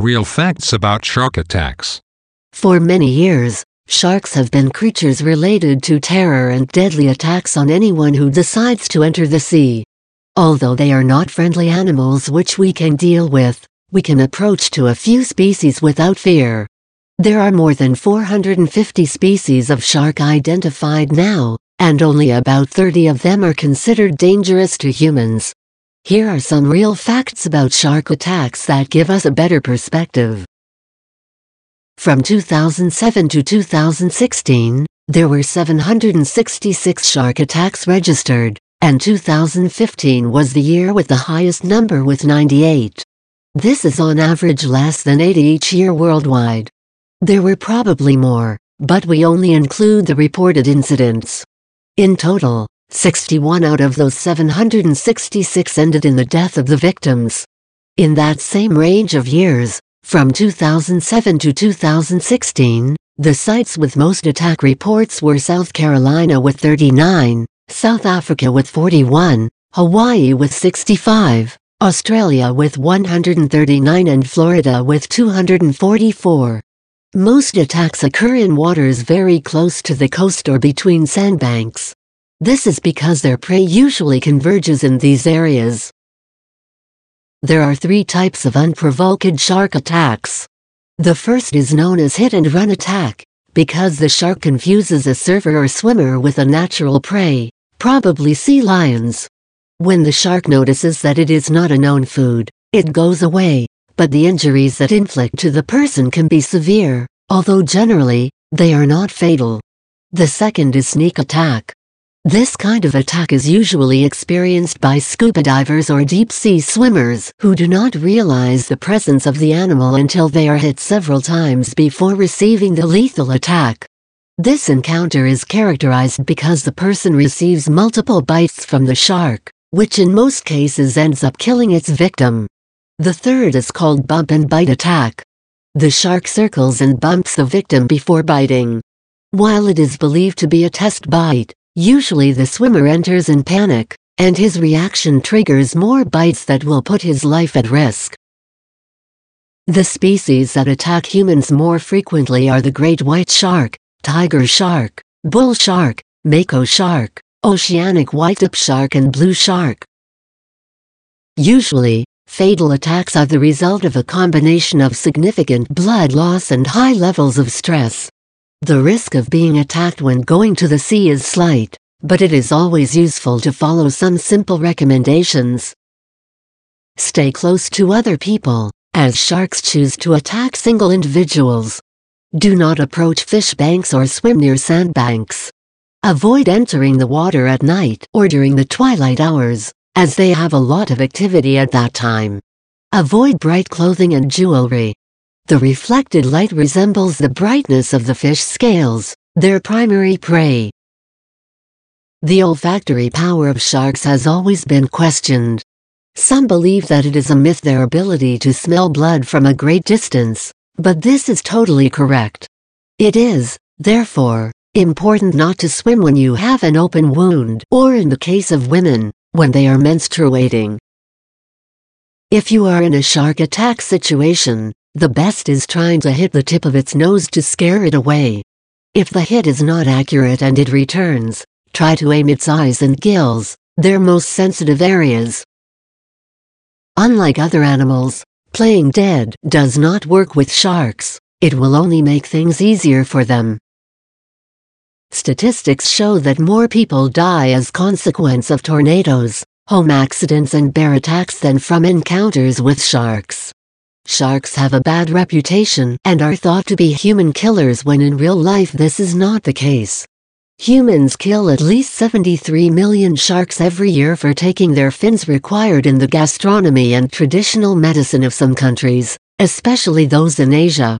Real facts about shark attacks. For many years, sharks have been creatures related to terror and deadly attacks on anyone who decides to enter the sea. Although they are not friendly animals which we can deal with, we can approach to a few species without fear. There are more than 450 species of shark identified now, and only about 30 of them are considered dangerous to humans. Here are some real facts about shark attacks that give us a better perspective. From 2007 to 2016, there were 766 shark attacks registered, and 2015 was the year with the highest number with 98. This is on average less than 80 each year worldwide. There were probably more, but we only include the reported incidents. In total, 61 out of those 766 ended in the death of the victims. In that same range of years, from 2007 to 2016, the sites with most attack reports were South Carolina with 39, South Africa with 41, Hawaii with 65, Australia with 139 and Florida with 244. Most attacks occur in waters very close to the coast or between sandbanks. This is because their prey usually converges in these areas. There are three types of unprovoked shark attacks. The first is known as hit and run attack, because the shark confuses a surfer or swimmer with a natural prey, probably sea lions. When the shark notices that it is not a known food, it goes away, but the injuries that inflict to the person can be severe, although generally, they are not fatal. The second is sneak attack. This kind of attack is usually experienced by scuba divers or deep-sea swimmers who do not realize the presence of the animal until they are hit several times before receiving the lethal attack. This encounter is characterized because the person receives multiple bites from the shark, which in most cases ends up killing its victim. The third is called bump and bite attack. The shark circles and bumps the victim before biting. While it is believed to be a test bite, Usually the swimmer enters in panic, and his reaction triggers more bites that will put his life at risk. The species that attack humans more frequently are the great white shark, tiger shark, bull shark, mako shark, oceanic whitetip shark and blue shark. Usually, fatal attacks are the result of a combination of significant blood loss and high levels of stress. The risk of being attacked when going to the sea is slight, but it is always useful to follow some simple recommendations. Stay close to other people, as sharks choose to attack single individuals. Do not approach fish banks or swim near sandbanks. Avoid entering the water at night or during the twilight hours, as they have a lot of activity at that time. Avoid bright clothing and jewelry. The reflected light resembles the brightness of the fish scales, their primary prey. The olfactory power of sharks has always been questioned. Some believe that it is a myth their ability to smell blood from a great distance, but this is totally correct. It is, therefore, important not to swim when you have an open wound or in the case of women, when they are menstruating. If you are in a shark attack situation, the best is trying to hit the tip of its nose to scare it away. If the hit is not accurate and it returns, try to aim its eyes and gills, their most sensitive areas. Unlike other animals, playing dead does not work with sharks, it will only make things easier for them. Statistics show that more people die as consequence of tornadoes, home accidents and bear attacks than from encounters with sharks. Sharks have a bad reputation and are thought to be human killers when in real life this is not the case. Humans kill at least 73 million sharks every year for taking their fins required in the gastronomy and traditional medicine of some countries, especially those in Asia.